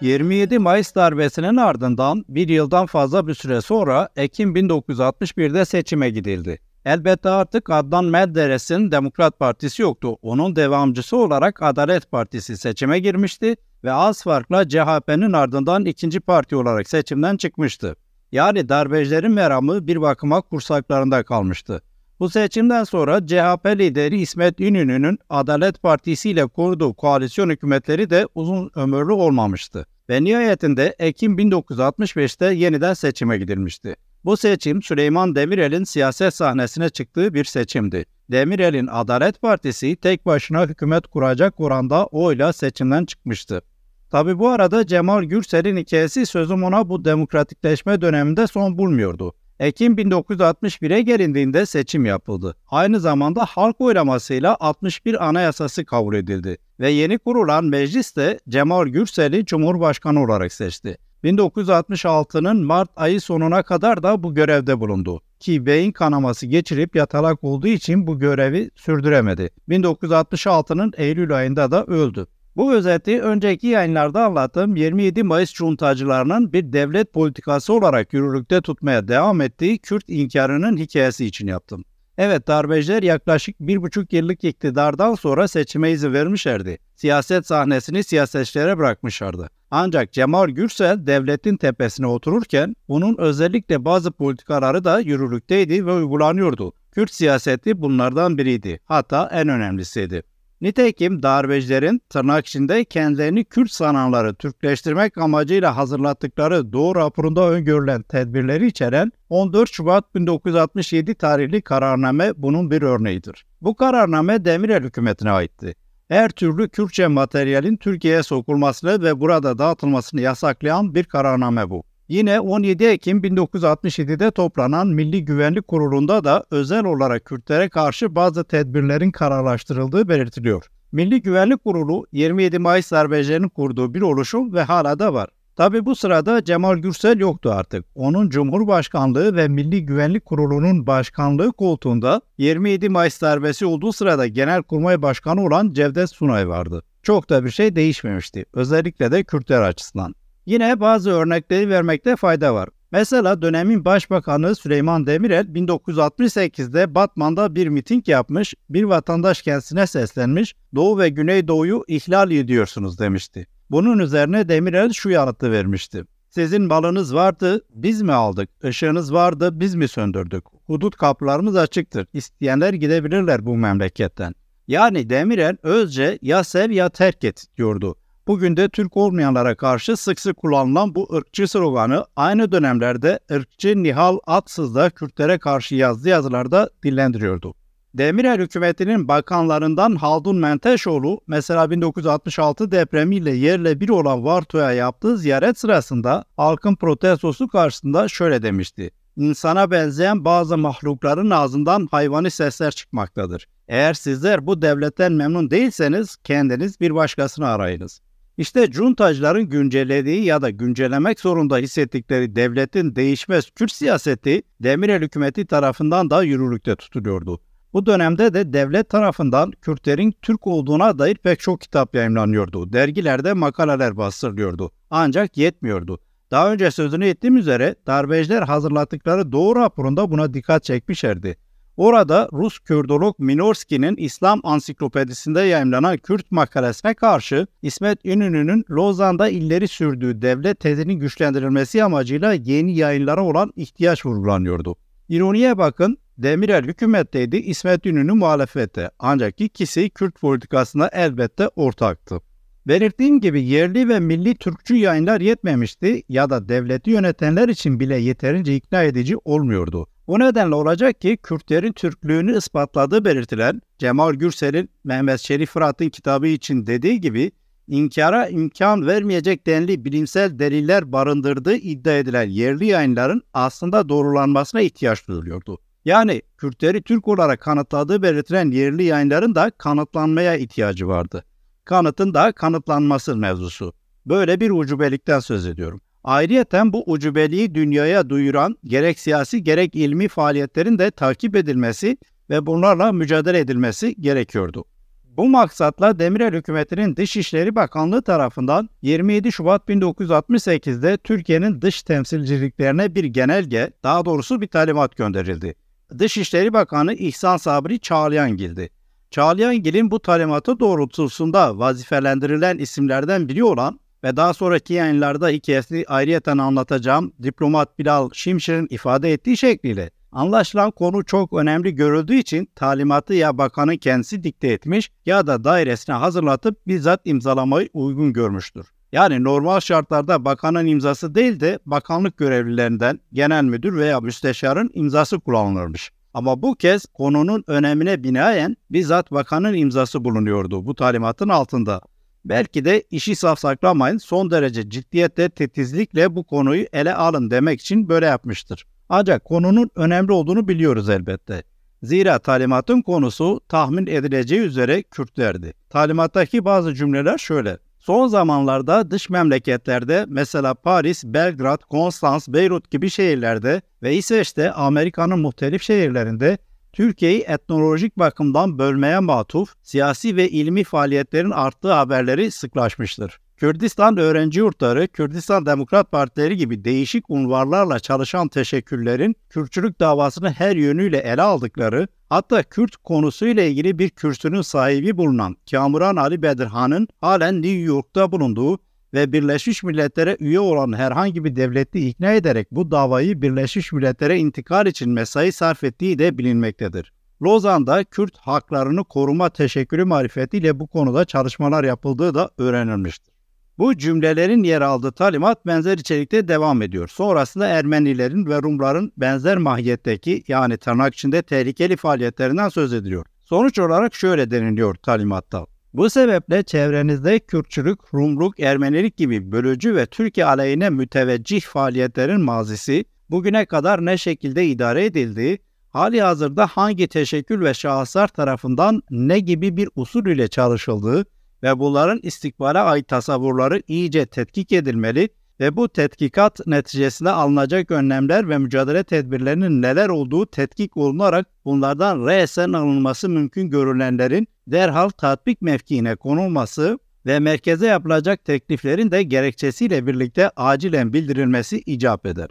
27 Mayıs darbesinin ardından bir yıldan fazla bir süre sonra Ekim 1961'de seçime gidildi. Elbette artık Adnan Menderes'in Demokrat Partisi yoktu. Onun devamcısı olarak Adalet Partisi seçime girmişti ve az farkla CHP'nin ardından ikinci parti olarak seçimden çıkmıştı. Yani darbecilerin meramı bir bakıma kursaklarında kalmıştı. Bu seçimden sonra CHP lideri İsmet İnönü'nün Adalet Partisi ile kurduğu koalisyon hükümetleri de uzun ömürlü olmamıştı. Ve nihayetinde Ekim 1965'te yeniden seçime gidilmişti. Bu seçim Süleyman Demirel'in siyaset sahnesine çıktığı bir seçimdi. Demirel'in Adalet Partisi tek başına hükümet kuracak oranda oyla seçimden çıkmıştı. Tabi bu arada Cemal Gürsel'in hikayesi sözüm ona bu demokratikleşme döneminde son bulmuyordu. Ekim 1961'e gelindiğinde seçim yapıldı. Aynı zamanda halk oylamasıyla 61 anayasası kabul edildi ve yeni kurulan meclis de Cemal Gürsel'i Cumhurbaşkanı olarak seçti. 1966'nın Mart ayı sonuna kadar da bu görevde bulundu ki beyin kanaması geçirip yatalak olduğu için bu görevi sürdüremedi. 1966'nın Eylül ayında da öldü. Bu özeti önceki yayınlarda anlattığım 27 Mayıs cuntacılarının bir devlet politikası olarak yürürlükte tutmaya devam ettiği Kürt inkarının hikayesi için yaptım. Evet darbeciler yaklaşık bir buçuk yıllık iktidardan sonra seçime izin vermişlerdi. Siyaset sahnesini siyasetçilere bırakmışlardı. Ancak Cemal Gürsel devletin tepesine otururken bunun özellikle bazı politikaları da yürürlükteydi ve uygulanıyordu. Kürt siyaseti bunlardan biriydi. Hatta en önemlisiydi. Nitekim darbecilerin tırnak içinde kendilerini Kürt sananları Türkleştirmek amacıyla hazırlattıkları Doğu raporunda öngörülen tedbirleri içeren 14 Şubat 1967 tarihli kararname bunun bir örneğidir. Bu kararname Demirel hükümetine aitti. Her türlü Kürtçe materyalin Türkiye'ye sokulmasını ve burada dağıtılmasını yasaklayan bir kararname bu. Yine 17 Ekim 1967'de toplanan Milli Güvenlik Kurulu'nda da özel olarak Kürtlere karşı bazı tedbirlerin kararlaştırıldığı belirtiliyor. Milli Güvenlik Kurulu 27 Mayıs darbecilerinin kurduğu bir oluşum ve hala da var. Tabi bu sırada Cemal Gürsel yoktu artık. Onun Cumhurbaşkanlığı ve Milli Güvenlik Kurulu'nun başkanlığı koltuğunda 27 Mayıs darbesi olduğu sırada Genelkurmay Başkanı olan Cevdet Sunay vardı. Çok da bir şey değişmemişti. Özellikle de Kürtler açısından. Yine bazı örnekleri vermekte fayda var. Mesela dönemin Başbakanı Süleyman Demirel 1968'de Batman'da bir miting yapmış, bir vatandaş kendisine seslenmiş, Doğu ve Güneydoğu'yu ihlal ediyorsunuz demişti. Bunun üzerine Demirel şu yanıtı vermişti. Sizin malınız vardı, biz mi aldık? Işığınız vardı, biz mi söndürdük? Hudut kapılarımız açıktır. İsteyenler gidebilirler bu memleketten. Yani Demirel özce ya sev ya terk et diyordu. Bugün de Türk olmayanlara karşı sık sık kullanılan bu ırkçı sloganı aynı dönemlerde ırkçı Nihal Atsız da Kürtlere karşı yazdığı yazılarda dillendiriyordu. Demirel hükümetinin bakanlarından Haldun Menteşoğlu mesela 1966 depremiyle yerle bir olan Varto'ya yaptığı ziyaret sırasında halkın protestosu karşısında şöyle demişti. İnsana benzeyen bazı mahlukların ağzından hayvani sesler çıkmaktadır. Eğer sizler bu devletten memnun değilseniz kendiniz bir başkasını arayınız. İşte cuntacıların güncellediği ya da güncellemek zorunda hissettikleri devletin değişmez Kürt siyaseti Demirel hükümeti tarafından da yürürlükte tutuluyordu. Bu dönemde de devlet tarafından Kürtlerin Türk olduğuna dair pek çok kitap yayınlanıyordu. Dergilerde makaleler bastırılıyordu. Ancak yetmiyordu. Daha önce sözünü ettiğim üzere darbeciler hazırlattıkları Doğu raporunda buna dikkat çekmişlerdi. Orada Rus Kürdolog Minorski'nin İslam Ansiklopedisinde yayınlanan Kürt makalesine karşı İsmet İnönü'nün Lozan'da illeri sürdüğü devlet tezinin güçlendirilmesi amacıyla yeni yayınlara olan ihtiyaç vurgulanıyordu. İroniye bakın, Demirel hükümetteydi, İsmet İnönü muhalefette. Ancak ikisi Kürt politikasına elbette ortaktı. Belirttiğim gibi yerli ve milli Türkçü yayınlar yetmemişti ya da devleti yönetenler için bile yeterince ikna edici olmuyordu. Bu nedenle olacak ki Kürtlerin Türklüğünü ispatladığı belirtilen Cemal Gürsel'in Mehmet Şerif Fırat'ın kitabı için dediği gibi inkara imkan vermeyecek denli bilimsel deliller barındırdığı iddia edilen yerli yayınların aslında doğrulanmasına ihtiyaç duyuluyordu. Yani Kürtleri Türk olarak kanıtladığı belirtilen yerli yayınların da kanıtlanmaya ihtiyacı vardı. Kanıtın da kanıtlanması mevzusu. Böyle bir ucubelikten söz ediyorum. Ayrıyeten bu ucubeliği dünyaya duyuran gerek siyasi gerek ilmi faaliyetlerin de takip edilmesi ve bunlarla mücadele edilmesi gerekiyordu. Bu maksatla Demirel hükümetinin Dışişleri Bakanlığı tarafından 27 Şubat 1968'de Türkiye'nin dış temsilciliklerine bir genelge, daha doğrusu bir talimat gönderildi. Dışişleri Bakanı İhsan Sabri Çağlayangil'di. Çağlayangil'in bu talimatı doğrultusunda vazifelendirilen isimlerden biri olan ve daha sonraki yayınlarda hikayesini ayrıyeten anlatacağım diplomat Bilal Şimşir'in ifade ettiği şekliyle Anlaşılan konu çok önemli görüldüğü için talimatı ya bakanın kendisi dikte etmiş ya da dairesine hazırlatıp bizzat imzalamayı uygun görmüştür. Yani normal şartlarda bakanın imzası değil de bakanlık görevlilerinden genel müdür veya müsteşarın imzası kullanılırmış. Ama bu kez konunun önemine binaen bizzat bakanın imzası bulunuyordu bu talimatın altında. Belki de işi safsaklamayın son derece ciddiyetle titizlikle bu konuyu ele alın demek için böyle yapmıştır. Ancak konunun önemli olduğunu biliyoruz elbette. Zira talimatın konusu tahmin edileceği üzere Kürtlerdi. Talimattaki bazı cümleler şöyle. Son zamanlarda dış memleketlerde mesela Paris, Belgrad, Konstans, Beyrut gibi şehirlerde ve İsveç'te Amerika'nın muhtelif şehirlerinde Türkiye'yi etnolojik bakımdan bölmeye matuf siyasi ve ilmi faaliyetlerin arttığı haberleri sıklaşmıştır. Kürdistan öğrenci yurtları, Kürdistan Demokrat Partileri gibi değişik unvarlarla çalışan teşekkürlerin Kürtçülük davasını her yönüyle ele aldıkları, hatta Kürt konusuyla ilgili bir kürsünün sahibi bulunan Kamuran Ali Bedirhan'ın halen New York'ta bulunduğu ve Birleşmiş Milletler'e üye olan herhangi bir devleti ikna ederek bu davayı Birleşmiş Milletler'e intikal için mesai sarf ettiği de bilinmektedir. Lozan'da Kürt haklarını koruma teşekkürü marifetiyle bu konuda çalışmalar yapıldığı da öğrenilmiştir. Bu cümlelerin yer aldığı talimat benzer içerikte devam ediyor. Sonrasında Ermenilerin ve Rumların benzer mahiyetteki yani tırnak içinde tehlikeli faaliyetlerinden söz ediliyor. Sonuç olarak şöyle deniliyor talimatta. Bu sebeple çevrenizde Kürtçülük, Rumluk, Ermenilik gibi bölücü ve Türkiye aleyhine müteveccih faaliyetlerin mazisi bugüne kadar ne şekilde idare edildiği, hali hazırda hangi teşekkül ve şahıslar tarafından ne gibi bir usul ile çalışıldığı ve bunların istikbale ait tasavvurları iyice tetkik edilmeli ve bu tetkikat neticesinde alınacak önlemler ve mücadele tedbirlerinin neler olduğu tetkik olunarak bunlardan resen alınması mümkün görülenlerin derhal tatbik mevkiine konulması ve merkeze yapılacak tekliflerin de gerekçesiyle birlikte acilen bildirilmesi icap eder.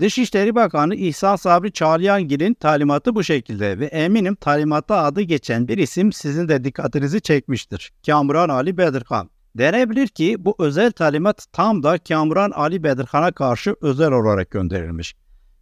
Dışişleri Bakanı İhsan Sabri Çağlayangil'in talimatı bu şekilde ve eminim talimatta adı geçen bir isim sizin de dikkatinizi çekmiştir. Kamuran Ali Bedirhan. Denebilir ki bu özel talimat tam da Kamuran Ali Bedirhan'a karşı özel olarak gönderilmiş.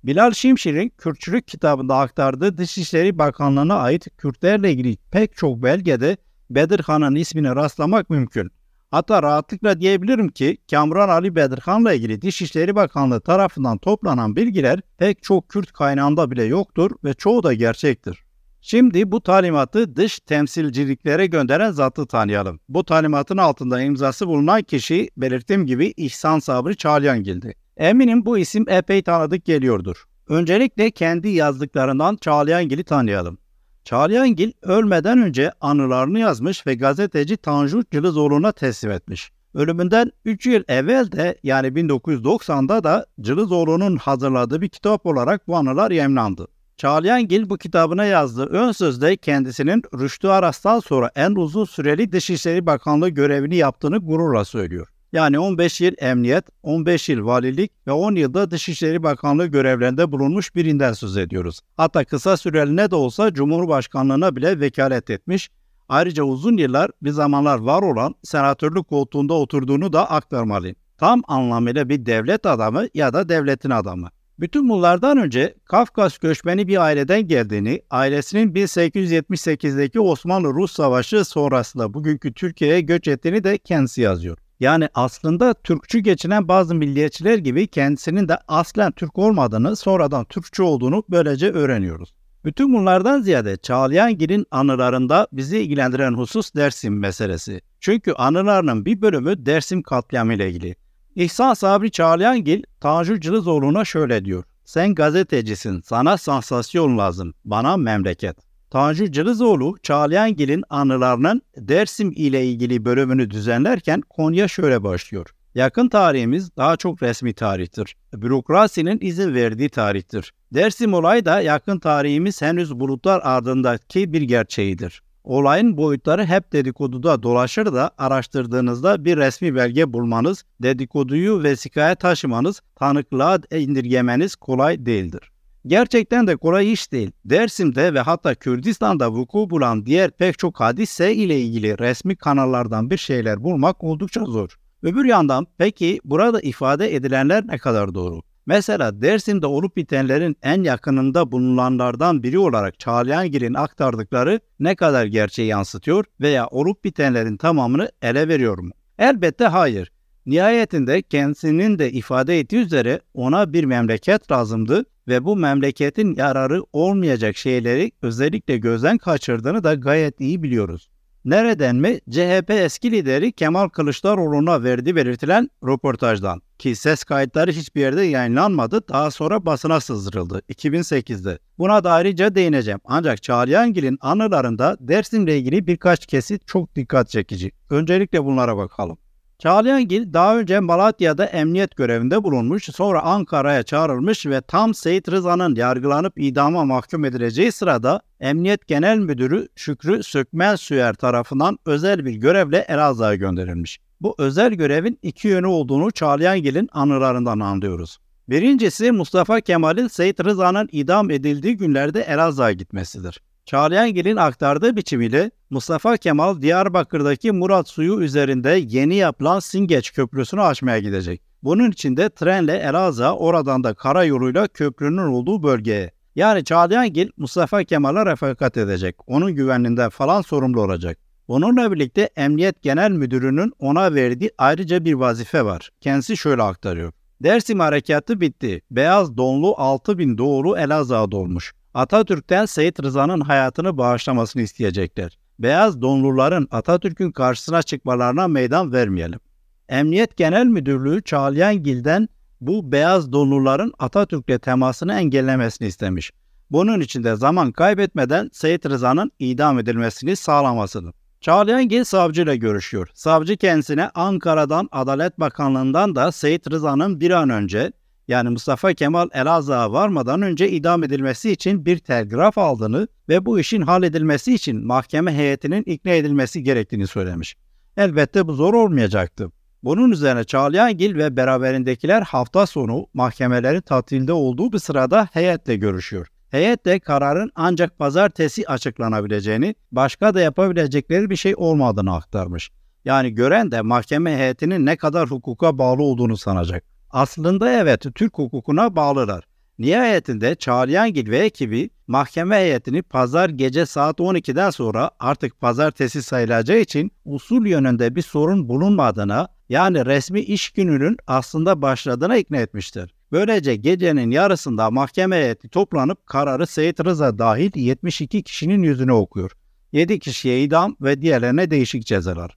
Bilal Şimşir'in Kürtçülük kitabında aktardığı Dışişleri Bakanlığı'na ait Kürtlerle ilgili pek çok belgede Bedirhan'ın ismine rastlamak mümkün. Hatta rahatlıkla diyebilirim ki Kamran Ali Bedirhan'la ilgili Dışişleri Bakanlığı tarafından toplanan bilgiler pek çok Kürt kaynağında bile yoktur ve çoğu da gerçektir. Şimdi bu talimatı dış temsilciliklere gönderen zatı tanıyalım. Bu talimatın altında imzası bulunan kişi belirttiğim gibi İhsan Sabri Çağlayangil'di. Eminim bu isim epey tanıdık geliyordur. Öncelikle kendi yazdıklarından Çağlayangil'i tanıyalım. Çağlayangil ölmeden önce anılarını yazmış ve gazeteci Tanju Cılızoğlu'na teslim etmiş. Ölümünden 3 yıl evvel de yani 1990'da da Cılızoğlu'nun hazırladığı bir kitap olarak bu anılar yayınlandı. Çağlayangil bu kitabına yazdığı ön sözde kendisinin Rüştü Aras'tan sonra en uzun süreli Dışişleri Bakanlığı görevini yaptığını gururla söylüyor. Yani 15 yıl emniyet, 15 yıl valilik ve 10 yılda Dışişleri Bakanlığı görevlerinde bulunmuş birinden söz ediyoruz. Hatta kısa süreli ne de olsa Cumhurbaşkanlığına bile vekalet etmiş. Ayrıca uzun yıllar bir zamanlar var olan senatörlük koltuğunda oturduğunu da aktarmalıyım. Tam anlamıyla bir devlet adamı ya da devletin adamı. Bütün bunlardan önce Kafkas göçmeni bir aileden geldiğini, ailesinin 1878'deki Osmanlı-Rus Savaşı sonrasında bugünkü Türkiye'ye göç ettiğini de kendisi yazıyor. Yani aslında Türkçü geçinen bazı milliyetçiler gibi kendisinin de aslen Türk olmadığını, sonradan Türkçü olduğunu böylece öğreniyoruz. Bütün bunlardan ziyade Çağlayangil'in anılarında bizi ilgilendiren husus Dersim meselesi. Çünkü anılarının bir bölümü Dersim katliamı ile ilgili. İhsan Sabri Çağlayangil, Tanju Cılızoğlu'na şöyle diyor. Sen gazetecisin, sana sansasyon lazım, bana memleket. Tanju Cılızoğlu, Çağlayangil'in anılarının Dersim ile ilgili bölümünü düzenlerken konuya şöyle başlıyor. Yakın tarihimiz daha çok resmi tarihtir. Bürokrasinin izin verdiği tarihtir. Dersim olayı da yakın tarihimiz henüz bulutlar ardındaki bir gerçeğidir. Olayın boyutları hep dedikoduda dolaşır da araştırdığınızda bir resmi belge bulmanız, dedikoduyu vesikaya taşımanız, tanıklığa indirgemeniz kolay değildir. Gerçekten de kolay iş değil. Dersim'de ve hatta Kürdistan'da vuku bulan diğer pek çok hadise ile ilgili resmi kanallardan bir şeyler bulmak oldukça zor. Öbür yandan peki burada ifade edilenler ne kadar doğru? Mesela Dersim'de olup bitenlerin en yakınında bulunanlardan biri olarak Çağlayangil'in aktardıkları ne kadar gerçeği yansıtıyor veya olup bitenlerin tamamını ele veriyor mu? Elbette hayır. Nihayetinde kendisinin de ifade ettiği üzere ona bir memleket lazımdı ve bu memleketin yararı olmayacak şeyleri özellikle gözden kaçırdığını da gayet iyi biliyoruz. Nereden mi? CHP eski lideri Kemal Kılıçdaroğlu'na verdi belirtilen röportajdan ki ses kayıtları hiçbir yerde yayınlanmadı daha sonra basına sızdırıldı 2008'de. Buna da ayrıca değineceğim ancak Çağlayangil'in anılarında Dersim'le ilgili birkaç kesit çok dikkat çekici. Öncelikle bunlara bakalım. Çağlayangil daha önce Malatya'da emniyet görevinde bulunmuş, sonra Ankara'ya çağrılmış ve tam Seyit Rıza'nın yargılanıp idama mahkum edileceği sırada Emniyet Genel Müdürü Şükrü Sökmez Süer tarafından özel bir görevle Elazığ'a gönderilmiş. Bu özel görevin iki yönü olduğunu Çağlayangil'in anılarından anlıyoruz. Birincisi Mustafa Kemal'in Seyit Rıza'nın idam edildiği günlerde Elazığ'a gitmesidir. Çağlayangil'in aktardığı biçimiyle Mustafa Kemal Diyarbakır'daki Murat Suyu üzerinde yeni yapılan Singeç Köprüsü'nü açmaya gidecek. Bunun için de trenle Elazığ'a oradan da karayoluyla köprünün olduğu bölgeye. Yani Çağlayangil Mustafa Kemal'a refakat edecek. Onun güvenliğinden falan sorumlu olacak. Onunla birlikte Emniyet Genel Müdürü'nün ona verdiği ayrıca bir vazife var. Kendisi şöyle aktarıyor. Dersim harekatı bitti. Beyaz donlu 6000 doğulu Elazığ'a dolmuş. Atatürk'ten Seyit Rıza'nın hayatını bağışlamasını isteyecekler. Beyaz donluların Atatürk'ün karşısına çıkmalarına meydan vermeyelim. Emniyet Genel Müdürlüğü Çağlayangil'den bu beyaz donluların Atatürk'le temasını engellemesini istemiş. Bunun için de zaman kaybetmeden Seyit Rıza'nın idam edilmesini sağlamasıdır. Çağlayangil savcıyla görüşüyor. Savcı kendisine Ankara'dan Adalet Bakanlığı'ndan da Seyit Rıza'nın bir an önce yani Mustafa Kemal Elazığ'a varmadan önce idam edilmesi için bir telgraf aldığını ve bu işin halledilmesi için mahkeme heyetinin ikna edilmesi gerektiğini söylemiş. Elbette bu zor olmayacaktı. Bunun üzerine Çağlayangil ve beraberindekiler hafta sonu mahkemelerin tatilde olduğu bir sırada heyetle görüşüyor. Heyet de kararın ancak pazartesi açıklanabileceğini, başka da yapabilecekleri bir şey olmadığını aktarmış. Yani gören de mahkeme heyetinin ne kadar hukuka bağlı olduğunu sanacak. Aslında evet Türk hukukuna bağlılar. Nihayetinde Çağlayangil ve ekibi mahkeme heyetini pazar gece saat 12'den sonra artık pazartesi sayılacağı için usul yönünde bir sorun bulunmadığına yani resmi iş gününün aslında başladığına ikna etmiştir. Böylece gecenin yarısında mahkeme heyeti toplanıp kararı Seyit Rıza dahil 72 kişinin yüzüne okuyor. 7 kişiye idam ve diğerlerine değişik cezalar.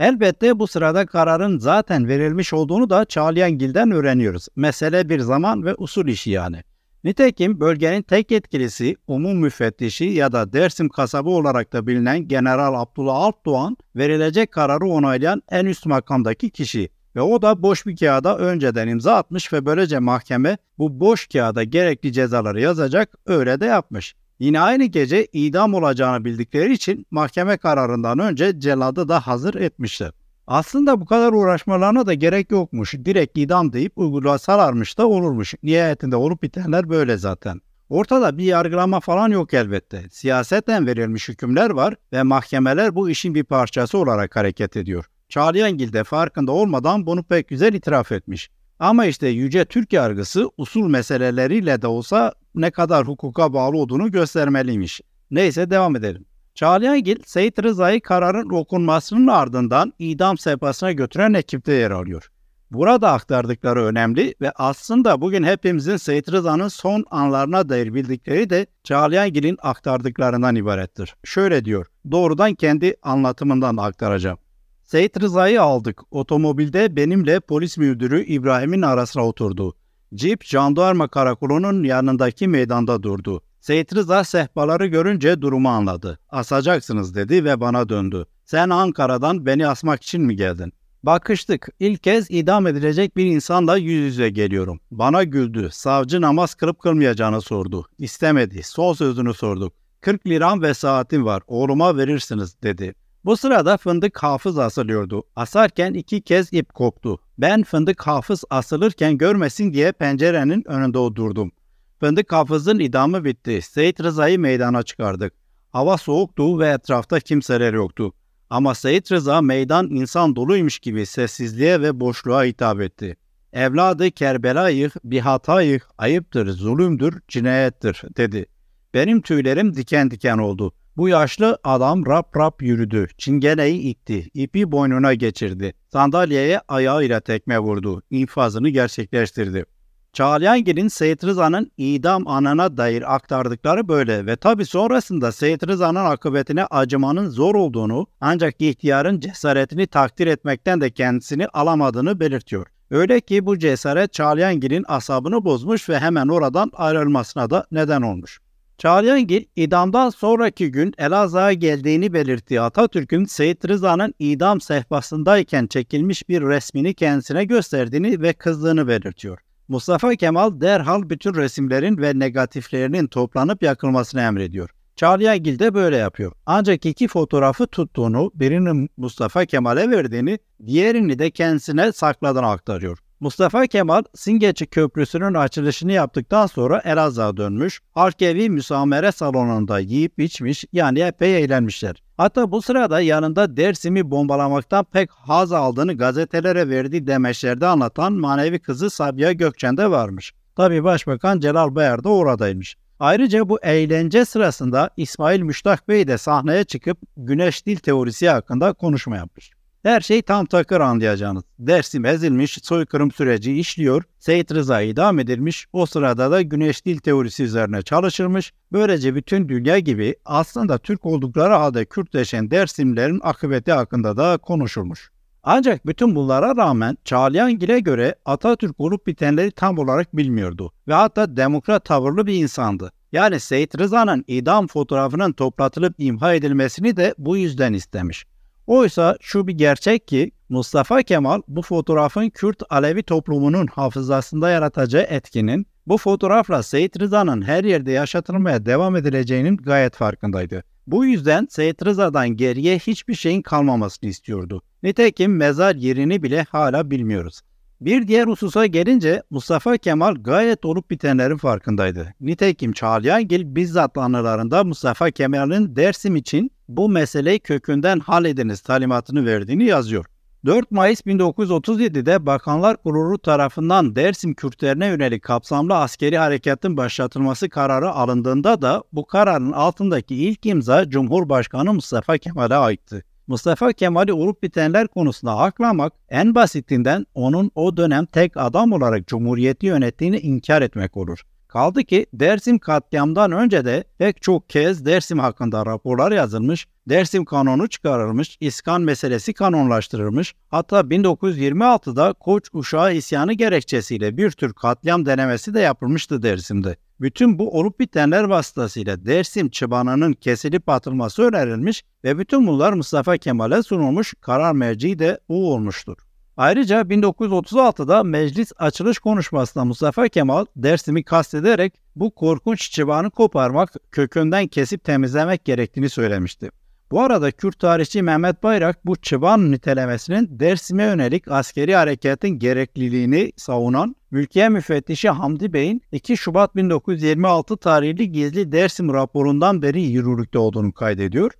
Elbette bu sırada kararın zaten verilmiş olduğunu da Çağlayangil'den öğreniyoruz. Mesele bir zaman ve usul işi yani. Nitekim bölgenin tek yetkilisi umum müfettişi ya da Dersim kasabı olarak da bilinen General Abdullah Alpdoğan verilecek kararı onaylayan en üst makamdaki kişi ve o da boş bir kağıda önceden imza atmış ve böylece mahkeme bu boş kağıda gerekli cezaları yazacak öyle de yapmış. Yine aynı gece idam olacağını bildikleri için mahkeme kararından önce celadı da hazır etmişler. Aslında bu kadar uğraşmalarına da gerek yokmuş. Direkt idam deyip uygulasalarmış da olurmuş. Nihayetinde olup bitenler böyle zaten. Ortada bir yargılama falan yok elbette. Siyasetten verilmiş hükümler var ve mahkemeler bu işin bir parçası olarak hareket ediyor. Çağlayangil de farkında olmadan bunu pek güzel itiraf etmiş. Ama işte yüce Türk yargısı usul meseleleriyle de olsa ne kadar hukuka bağlı olduğunu göstermeliymiş. Neyse devam edelim. Çağlayangil, Seyit Rıza'yı kararın okunmasının ardından idam sehpasına götüren ekipte yer alıyor. Burada aktardıkları önemli ve aslında bugün hepimizin Seyit Rıza'nın son anlarına dair bildikleri de Çağlayangil'in aktardıklarından ibarettir. Şöyle diyor, doğrudan kendi anlatımından aktaracağım. Seyit Rıza'yı aldık. Otomobilde benimle polis müdürü İbrahim'in arasına oturdu. Cip jandarma karakolunun yanındaki meydanda durdu. Seyit Rıza sehpaları görünce durumu anladı. Asacaksınız dedi ve bana döndü. Sen Ankara'dan beni asmak için mi geldin? Bakıştık. İlk kez idam edilecek bir insanla yüz yüze geliyorum. Bana güldü. Savcı namaz kılıp kılmayacağını sordu. İstemedi. Son sözünü sorduk. 40 liram ve saatim var oğluma verirsiniz dedi. Bu sırada fındık hafız asılıyordu. Asarken iki kez ip koptu. Ben fındık hafız asılırken görmesin diye pencerenin önünde oturdum. Fındık hafızın idamı bitti. Seyit Rıza'yı meydana çıkardık. Hava soğuktu ve etrafta kimseler yoktu. Ama Seyit Rıza meydan insan doluymuş gibi sessizliğe ve boşluğa hitap etti. Evladı Kerbelayık bir hatayık, ayıptır, zulümdür, cinayettir dedi. Benim tüylerim diken diken oldu. Bu yaşlı adam rap rap yürüdü. Çingeneyi itti. ipi boynuna geçirdi. Sandalyeye ayağıyla tekme vurdu. İnfazını gerçekleştirdi. Çağlayangil'in Seyit Rıza'nın idam anına dair aktardıkları böyle ve tabi sonrasında Seyit Rıza'nın akıbetine acımanın zor olduğunu ancak ihtiyarın cesaretini takdir etmekten de kendisini alamadığını belirtiyor. Öyle ki bu cesaret Çağlayangil'in asabını bozmuş ve hemen oradan ayrılmasına da neden olmuş. Çağlayangil idamdan sonraki gün Elazığ'a geldiğini belirttiği Atatürk'ün Seyit Rıza'nın idam sehpasındayken çekilmiş bir resmini kendisine gösterdiğini ve kızdığını belirtiyor. Mustafa Kemal derhal bütün resimlerin ve negatiflerinin toplanıp yakılmasını emrediyor. Çağlayangil de böyle yapıyor. Ancak iki fotoğrafı tuttuğunu, birini Mustafa Kemal'e verdiğini, diğerini de kendisine sakladığını aktarıyor. Mustafa Kemal Singeçi Köprüsü'nün açılışını yaptıktan sonra Elazığ'a dönmüş, Halkevi müsamere salonunda yiyip içmiş yani epey eğlenmişler. Hatta bu sırada yanında Dersim'i bombalamaktan pek haz aldığını gazetelere verdiği demeçlerde anlatan manevi kızı Sabiha Gökçen de varmış. Tabi Başbakan Celal Bayar da oradaymış. Ayrıca bu eğlence sırasında İsmail Müştak Bey de sahneye çıkıp güneş dil teorisi hakkında konuşma yapmış. Her şey tam takır anlayacağınız. Dersim ezilmiş, soykırım süreci işliyor, Seyit Rıza idam edilmiş, o sırada da güneş dil teorisi üzerine çalışılmış. Böylece bütün dünya gibi aslında Türk oldukları halde Kürtleşen Dersimlerin akıbeti hakkında da konuşulmuş. Ancak bütün bunlara rağmen Çağlayangil'e göre Atatürk olup bitenleri tam olarak bilmiyordu ve hatta demokrat tavırlı bir insandı. Yani Seyit Rıza'nın idam fotoğrafının toplatılıp imha edilmesini de bu yüzden istemiş. Oysa şu bir gerçek ki Mustafa Kemal bu fotoğrafın Kürt Alevi toplumunun hafızasında yaratacağı etkinin bu fotoğrafla Seyit Rıza'nın her yerde yaşatılmaya devam edileceğinin gayet farkındaydı. Bu yüzden Seyit Rıza'dan geriye hiçbir şeyin kalmamasını istiyordu. Nitekim mezar yerini bile hala bilmiyoruz. Bir diğer hususa gelince Mustafa Kemal gayet olup bitenlerin farkındaydı. Nitekim Çağlayangil bizzat anılarında Mustafa Kemal'in Dersim için bu meseleyi kökünden hallediniz talimatını verdiğini yazıyor. 4 Mayıs 1937'de Bakanlar Kurulu tarafından Dersim Kürtlerine yönelik kapsamlı askeri harekatın başlatılması kararı alındığında da bu kararın altındaki ilk imza Cumhurbaşkanı Mustafa Kemal'e aitti. Mustafa Kemal'i olup bitenler konusunda haklamak en basitinden onun o dönem tek adam olarak Cumhuriyeti yönettiğini inkar etmek olur. Kaldı ki Dersim katliamdan önce de pek çok kez Dersim hakkında raporlar yazılmış, Dersim kanonu çıkarılmış, İskan meselesi kanonlaştırılmış, hatta 1926'da Koç uşağı isyanı gerekçesiyle bir tür katliam denemesi de yapılmıştı Dersim'de. Bütün bu olup bitenler vasıtasıyla Dersim çıbanının kesilip atılması önerilmiş ve bütün bunlar Mustafa Kemal'e sunulmuş karar merci de bu olmuştur. Ayrıca 1936'da meclis açılış konuşmasında Mustafa Kemal Dersim'i kastederek bu korkunç çıbanı koparmak, kökünden kesip temizlemek gerektiğini söylemişti. Bu arada Kürt tarihçi Mehmet Bayrak bu çıban nitelemesinin Dersim'e yönelik askeri harekatın gerekliliğini savunan Mülkiye Müfettişi Hamdi Bey'in 2 Şubat 1926 tarihli gizli Dersim raporundan beri yürürlükte olduğunu kaydediyor.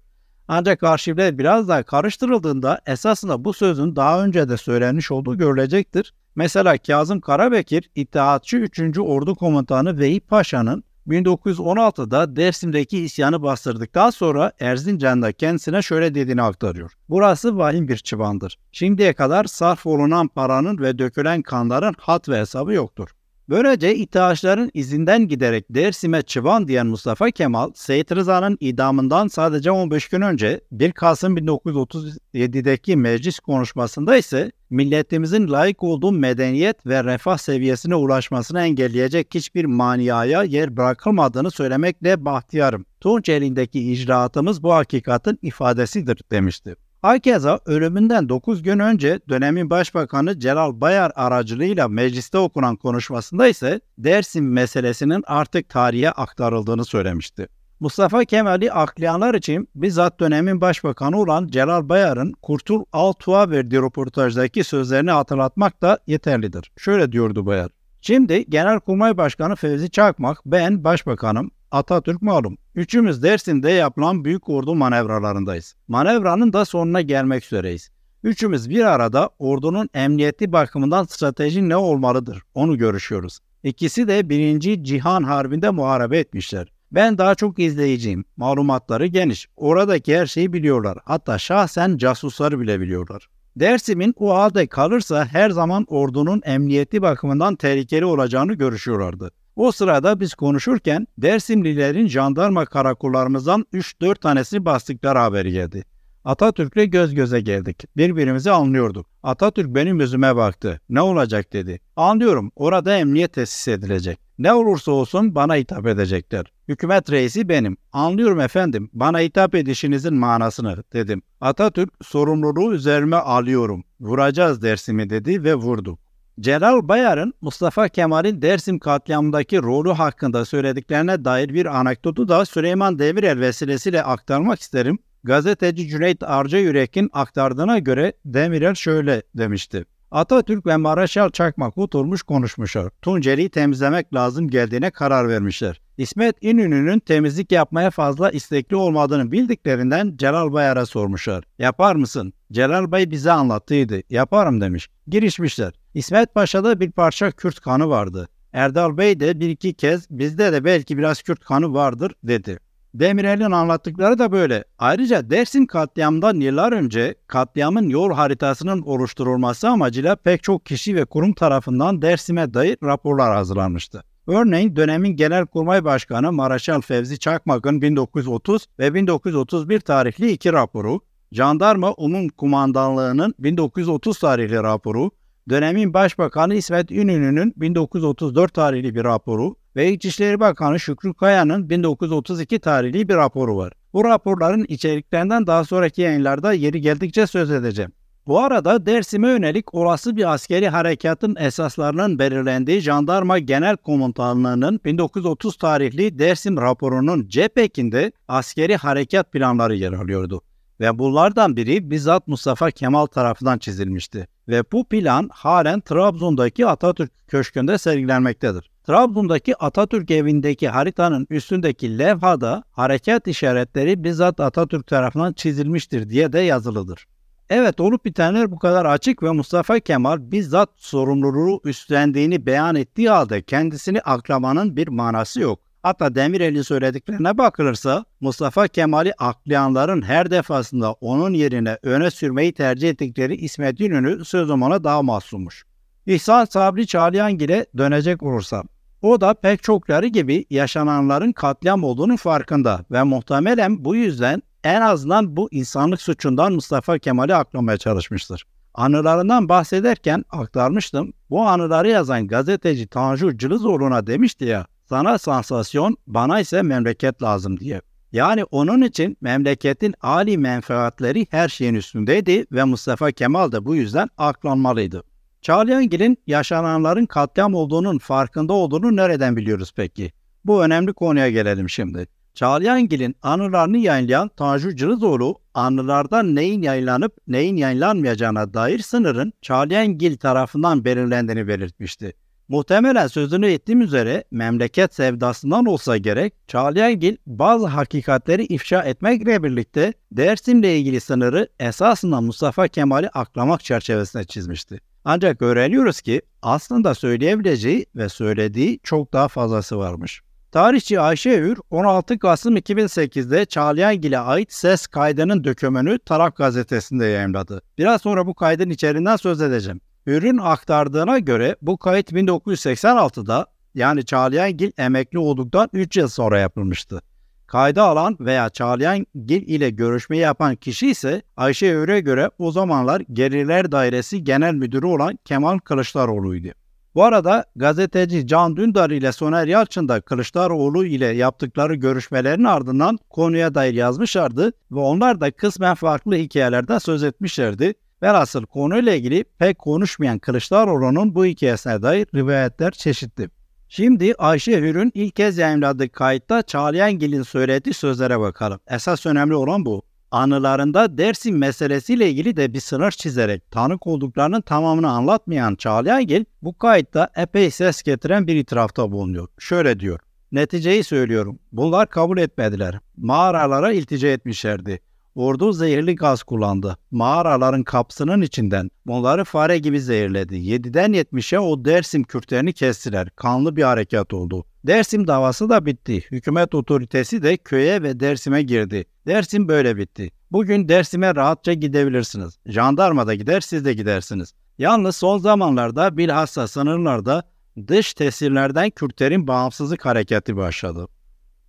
Ancak arşivler biraz daha karıştırıldığında esasında bu sözün daha önce de söylenmiş olduğu görülecektir. Mesela Kazım Karabekir, İttihatçı 3. Ordu Komutanı Vehip Paşa'nın 1916'da Dersim'deki isyanı bastırdıktan sonra Erzincan'da kendisine şöyle dediğini aktarıyor. Burası vahim bir çıbandır. Şimdiye kadar sarf olunan paranın ve dökülen kanların hat ve hesabı yoktur. Böylece İttihatçıların izinden giderek Dersim'e çıban diyen Mustafa Kemal, Seyit Rıza'nın idamından sadece 15 gün önce 1 Kasım 1937'deki meclis konuşmasında ise milletimizin layık olduğu medeniyet ve refah seviyesine ulaşmasını engelleyecek hiçbir maniaya yer bırakılmadığını söylemekle bahtiyarım. Tunç elindeki icraatımız bu hakikatin ifadesidir demişti. Hakeza ölümünden 9 gün önce dönemin başbakanı Celal Bayar aracılığıyla mecliste okunan konuşmasında ise Dersim meselesinin artık tarihe aktarıldığını söylemişti. Mustafa Kemal'i aklayanlar için bizzat dönemin başbakanı olan Celal Bayar'ın Kurtul Altuğ'a verdiği röportajdaki sözlerini hatırlatmak da yeterlidir. Şöyle diyordu Bayar. Şimdi Genelkurmay Başkanı Fevzi Çakmak, ben başbakanım, Atatürk malum. Üçümüz Dersim'de yapılan büyük ordu manevralarındayız. Manevranın da sonuna gelmek üzereyiz. Üçümüz bir arada ordunun emniyeti bakımından strateji ne olmalıdır onu görüşüyoruz. İkisi de birinci Cihan Harbi'nde muharebe etmişler. Ben daha çok izleyiciyim. Malumatları geniş. Oradaki her şeyi biliyorlar. Hatta şahsen casusları bile biliyorlar. Dersim'in o halde kalırsa her zaman ordunun emniyeti bakımından tehlikeli olacağını görüşüyorlardı. O sırada biz konuşurken Dersimlilerin jandarma karakollarımızdan 3-4 tanesi bastıkları haberi geldi. Atatürk'le göz göze geldik. Birbirimizi anlıyorduk. Atatürk benim yüzüme baktı. Ne olacak dedi. Anlıyorum orada emniyet tesis edilecek. Ne olursa olsun bana hitap edecekler. Hükümet reisi benim. Anlıyorum efendim. Bana hitap edişinizin manasını dedim. Atatürk sorumluluğu üzerime alıyorum. Vuracağız dersimi dedi ve vurdu. Celal Bayar'ın Mustafa Kemal'in Dersim katliamındaki rolü hakkında söylediklerine dair bir anekdotu da Süleyman Demirel vesilesiyle aktarmak isterim. Gazeteci Cüneyt Arca Yürek'in aktardığına göre Demirel şöyle demişti. Atatürk ve Maraşal Çakmak oturmuş konuşmuşlar. Tunceli'yi temizlemek lazım geldiğine karar vermişler. İsmet İnönü'nün temizlik yapmaya fazla istekli olmadığını bildiklerinden Celal Bayar'a sormuşlar. Yapar mısın? Celal Bey bize anlattıydı. Yaparım demiş. Girişmişler. İsmet Paşa'da bir parça Kürt kanı vardı. Erdal Bey de bir iki kez bizde de belki biraz Kürt kanı vardır dedi. Demirel'in anlattıkları da böyle. Ayrıca Dersim katliamından yıllar önce katliamın yol haritasının oluşturulması amacıyla pek çok kişi ve kurum tarafından Dersim'e dair raporlar hazırlanmıştı. Örneğin dönemin Genelkurmay Başkanı Maraşal Fevzi Çakmak'ın 1930 ve 1931 tarihli iki raporu, Jandarma Umum Kumandanlığı'nın 1930 tarihli raporu, dönemin Başbakanı İsmet İnönü'nün 1934 tarihli bir raporu ve İçişleri Bakanı Şükrü Kaya'nın 1932 tarihli bir raporu var. Bu raporların içeriklerinden daha sonraki yayınlarda yeri geldikçe söz edeceğim. Bu arada Dersim'e yönelik olası bir askeri harekatın esaslarının belirlendiği Jandarma Genel Komutanlığı'nın 1930 tarihli Dersim raporunun cephekinde askeri harekat planları yer alıyordu. Ve bunlardan biri bizzat Mustafa Kemal tarafından çizilmişti. Ve bu plan halen Trabzon'daki Atatürk Köşkü'nde sergilenmektedir. Trabzon'daki Atatürk evindeki haritanın üstündeki levhada harekat işaretleri bizzat Atatürk tarafından çizilmiştir diye de yazılıdır. Evet olup bitenler bu kadar açık ve Mustafa Kemal bizzat sorumluluğu üstlendiğini beyan ettiği halde kendisini aklamanın bir manası yok. Hatta Demirel'in söylediklerine bakılırsa Mustafa Kemal'i aklayanların her defasında onun yerine öne sürmeyi tercih ettikleri İsmet İnönü sözüm ona daha masummuş. İhsan Sabri Çağlayangil'e dönecek olursam, o da pek çokları gibi yaşananların katliam olduğunun farkında ve muhtemelen bu yüzden en azından bu insanlık suçundan Mustafa Kemal'i aklamaya çalışmıştır. Anılarından bahsederken aktarmıştım. Bu anıları yazan gazeteci Tanju Cılızoğlu'na demişti ya, sana sansasyon, bana ise memleket lazım diye. Yani onun için memleketin âli menfaatleri her şeyin üstündeydi ve Mustafa Kemal de bu yüzden aklanmalıydı. Çağlayangil'in yaşananların katliam olduğunun farkında olduğunu nereden biliyoruz peki? Bu önemli konuya gelelim şimdi. Çağlayangil'in anılarını yayınlayan Tanju Cırızoğlu, anılardan neyin yayınlanıp neyin yayınlanmayacağına dair sınırın Çağlayangil tarafından belirlendiğini belirtmişti. Muhtemelen sözünü ettiğim üzere memleket sevdasından olsa gerek Çağlayangil bazı hakikatleri ifşa etmekle birlikte Dersim'le ilgili sınırı esasında Mustafa Kemal'i aklamak çerçevesine çizmişti. Ancak öğreniyoruz ki aslında söyleyebileceği ve söylediği çok daha fazlası varmış. Tarihçi Ayşe Ür 16 Kasım 2008'de Çağlayangil'e ait ses kaydının dökümünü Taraf gazetesinde yayınladı. Biraz sonra bu kaydın içeriğinden söz edeceğim. Ürün aktardığına göre bu kayıt 1986'da yani Çağlayangil emekli olduktan 3 yıl sonra yapılmıştı. Kayda alan veya Çağlayangil ile görüşme yapan kişi ise Ayşe Ür'e göre o zamanlar Geriler Dairesi Genel Müdürü olan Kemal Kılıçdaroğlu'ydu. Bu arada gazeteci Can Dündar ile Soner Yalçın da Kılıçdaroğlu ile yaptıkları görüşmelerin ardından konuya dair yazmışlardı ve onlar da kısmen farklı hikayelerden söz etmişlerdi. Velhasıl konuyla ilgili pek konuşmayan Kılıçdaroğlu'nun bu hikayesine dair rivayetler çeşitli. Şimdi Ayşe Hür'ün ilk kez yayınladığı kayıtta Çağlayangil'in söylediği sözlere bakalım. Esas önemli olan bu. Anılarında Dersim meselesiyle ilgili de bir sınır çizerek tanık olduklarının tamamını anlatmayan Çağlayangil bu kayıtta epey ses getiren bir itirafta bulunuyor. Şöyle diyor. Neticeyi söylüyorum. Bunlar kabul etmediler. Mağaralara iltica etmişlerdi. Ordu zehirli gaz kullandı. Mağaraların kapsının içinden bunları fare gibi zehirledi. 7'den 70'e o Dersim Kürtlerini kestiler. Kanlı bir harekat oldu. Dersim davası da bitti. Hükümet otoritesi de köye ve Dersim'e girdi. Dersim böyle bitti. Bugün Dersim'e rahatça gidebilirsiniz. Jandarma da gider, siz de gidersiniz. Yalnız son zamanlarda bilhassa sınırlarda dış tesirlerden Kürtlerin bağımsızlık hareketi başladı.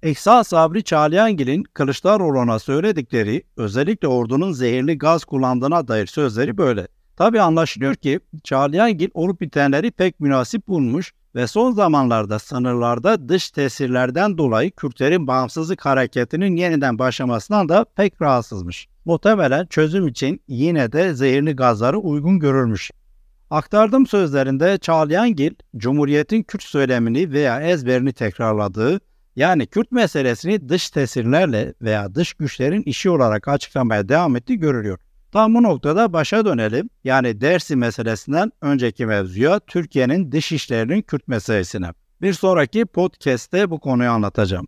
İhsan Sabri Çağlayangil'in Kılıçdaroğlu'na söyledikleri özellikle ordunun zehirli gaz kullandığına dair sözleri böyle. Tabi anlaşılıyor ki Çağlayangil olup bitenleri pek münasip bulmuş ve son zamanlarda sınırlarda dış tesirlerden dolayı Kürtlerin bağımsızlık hareketinin yeniden başlamasından da pek rahatsızmış. Muhtemelen çözüm için yine de zehirli gazları uygun görülmüş. Aktardığım sözlerinde Çağlayangil, Cumhuriyet'in Kürt söylemini veya ezberini tekrarladığı yani Kürt meselesini dış tesirlerle veya dış güçlerin işi olarak açıklamaya devam ettiği görülüyor. Tam bu noktada başa dönelim. Yani Dersi meselesinden önceki mevzuya Türkiye'nin dış işlerinin Kürt meselesine. Bir sonraki podcast'te bu konuyu anlatacağım.